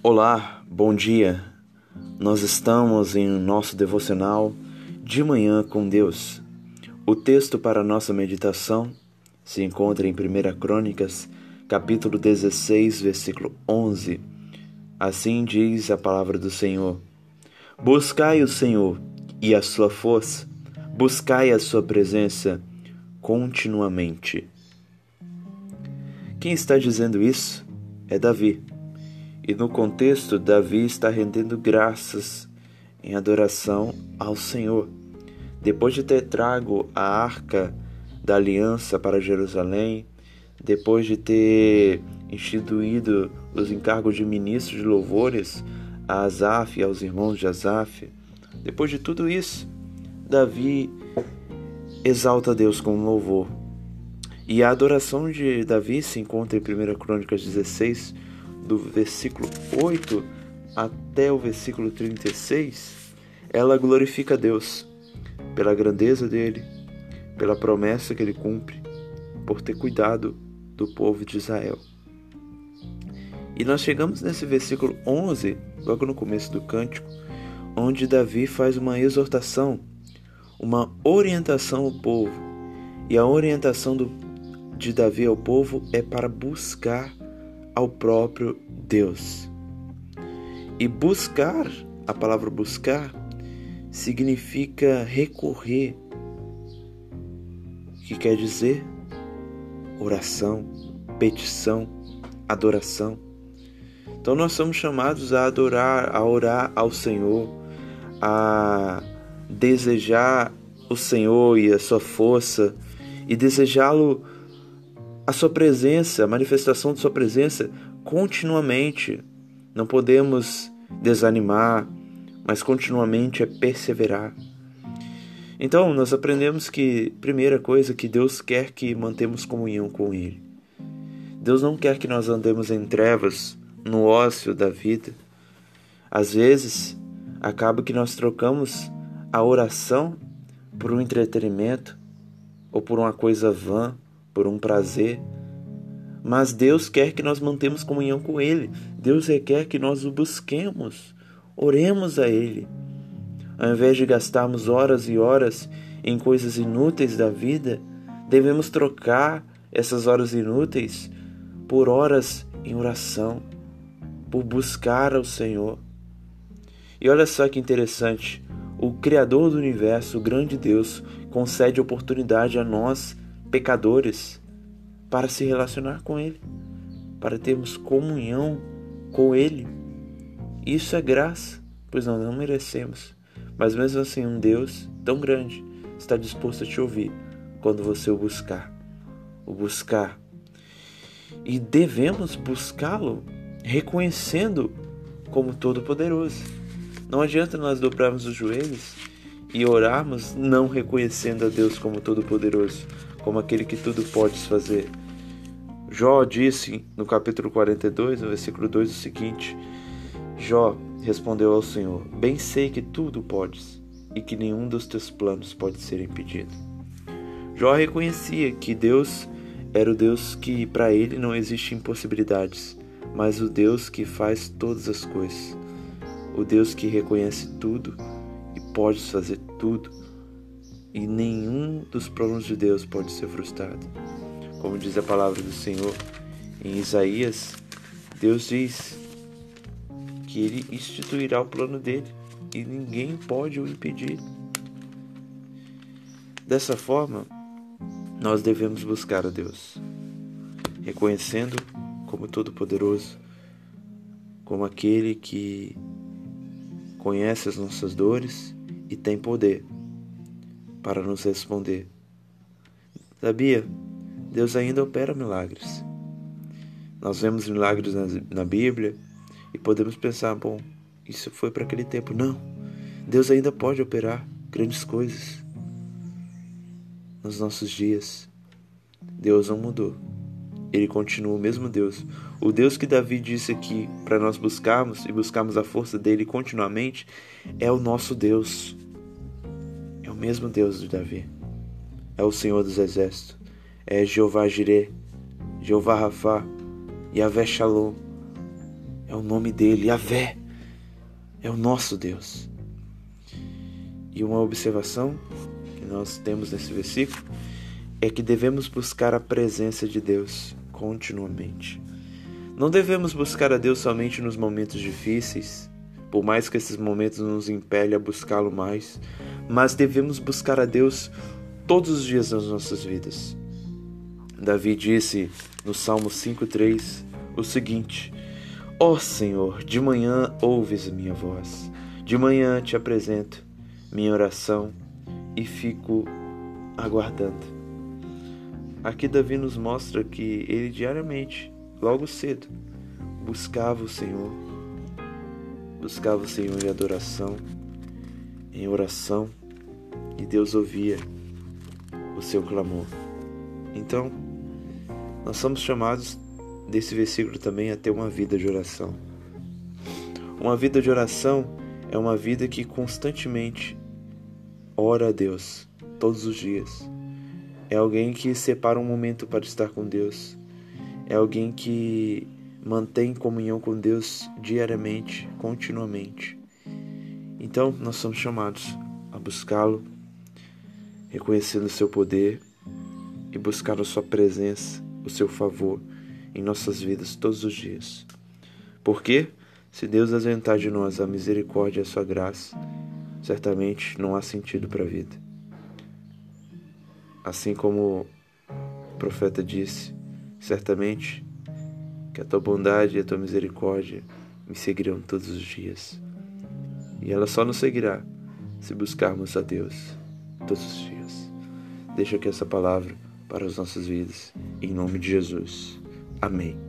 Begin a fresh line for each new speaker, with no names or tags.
Olá, bom dia. Nós estamos em nosso devocional de manhã com Deus. O texto para nossa meditação se encontra em 1 Crônicas, capítulo 16, versículo 11. Assim diz a palavra do Senhor: Buscai o Senhor e a sua força, buscai a sua presença continuamente. Quem está dizendo isso é Davi. E no contexto, Davi está rendendo graças em adoração ao Senhor. Depois de ter trago a arca da aliança para Jerusalém, depois de ter instituído os encargos de ministro de louvores a Asaf e aos irmãos de Asaf, depois de tudo isso, Davi exalta Deus com louvor. E a adoração de Davi se encontra em 1 Crônicas 16, do versículo 8 até o versículo 36, ela glorifica Deus pela grandeza dele, pela promessa que ele cumpre, por ter cuidado do povo de Israel. E nós chegamos nesse versículo 11, logo no começo do cântico, onde Davi faz uma exortação, uma orientação ao povo. E a orientação do, de Davi ao povo é para buscar ao próprio Deus. E buscar, a palavra buscar, significa recorrer, que quer dizer oração, petição, adoração. Então nós somos chamados a adorar, a orar ao Senhor, a desejar o Senhor e a sua força e desejá-lo a sua presença, a manifestação de sua presença continuamente. Não podemos desanimar, mas continuamente é perseverar. Então, nós aprendemos que, primeira coisa, que Deus quer que mantemos comunhão com Ele. Deus não quer que nós andemos em trevas, no ócio da vida. Às vezes, acaba que nós trocamos a oração por um entretenimento ou por uma coisa vã por um prazer. Mas Deus quer que nós mantemos comunhão com Ele. Deus requer que nós o busquemos, oremos a Ele. Ao invés de gastarmos horas e horas em coisas inúteis da vida, devemos trocar essas horas inúteis por horas em oração, por buscar ao Senhor. E olha só que interessante, o Criador do universo, o grande Deus, concede oportunidade a nós pecadores para se relacionar com Ele, para termos comunhão com Ele. Isso é graça, pois nós não merecemos. Mas mesmo assim, um Deus tão grande está disposto a te ouvir quando você o buscar. O buscar. E devemos buscá-lo reconhecendo como Todo-Poderoso. Não adianta nós dobrarmos os joelhos e orarmos não reconhecendo a Deus como Todo-Poderoso, como aquele que tudo pode fazer. Jó disse no capítulo 42, no versículo 2, o seguinte: Jó respondeu ao Senhor: Bem sei que tudo podes e que nenhum dos teus planos pode ser impedido. Jó reconhecia que Deus era o Deus que para ele não existe impossibilidades, mas o Deus que faz todas as coisas, o Deus que reconhece tudo e pode fazer tudo e nenhum dos planos de Deus pode ser frustrado. Como diz a palavra do Senhor em Isaías, Deus diz que ele instituirá o plano dele e ninguém pode o impedir. Dessa forma, nós devemos buscar a Deus, reconhecendo como Todo-Poderoso, como aquele que conhece as nossas dores e tem poder para nos responder. Sabia? Deus ainda opera milagres. Nós vemos milagres na, na Bíblia e podemos pensar, bom, isso foi para aquele tempo. Não. Deus ainda pode operar grandes coisas nos nossos dias. Deus não mudou. Ele continua o mesmo Deus. O Deus que Davi disse aqui para nós buscarmos e buscarmos a força dele continuamente é o nosso Deus mesmo Deus de Davi. É o Senhor dos Exércitos. É Jeová Jireh, Jeová Rafá, Yahvé Shalom. é o nome dele, Yahvé, é o nosso Deus. E uma observação que nós temos nesse versículo é que devemos buscar a presença de Deus continuamente. Não devemos buscar a Deus somente nos momentos difíceis, por mais que esses momentos nos impelem a buscá-lo mais, mas devemos buscar a Deus todos os dias das nossas vidas. Davi disse no Salmo 5:3 o seguinte: Ó oh Senhor, de manhã ouves a minha voz. De manhã te apresento minha oração e fico aguardando. Aqui Davi nos mostra que ele diariamente logo cedo, buscava o Senhor, buscava o Senhor em adoração, em oração, e Deus ouvia o seu clamor. Então, nós somos chamados desse versículo também a ter uma vida de oração. Uma vida de oração é uma vida que constantemente ora a Deus, todos os dias. É alguém que separa um momento para estar com Deus é alguém que mantém comunhão com Deus diariamente, continuamente. Então, nós somos chamados a buscá-lo, reconhecendo o seu poder e buscar a sua presença, o seu favor em nossas vidas todos os dias. Porque, se Deus ausentar de nós a misericórdia e a sua graça, certamente não há sentido para a vida. Assim como o profeta disse, Certamente que a tua bondade e a tua misericórdia me seguirão todos os dias. E ela só nos seguirá se buscarmos a Deus todos os dias. Deixa aqui essa palavra para as nossas vidas, em nome de Jesus. Amém.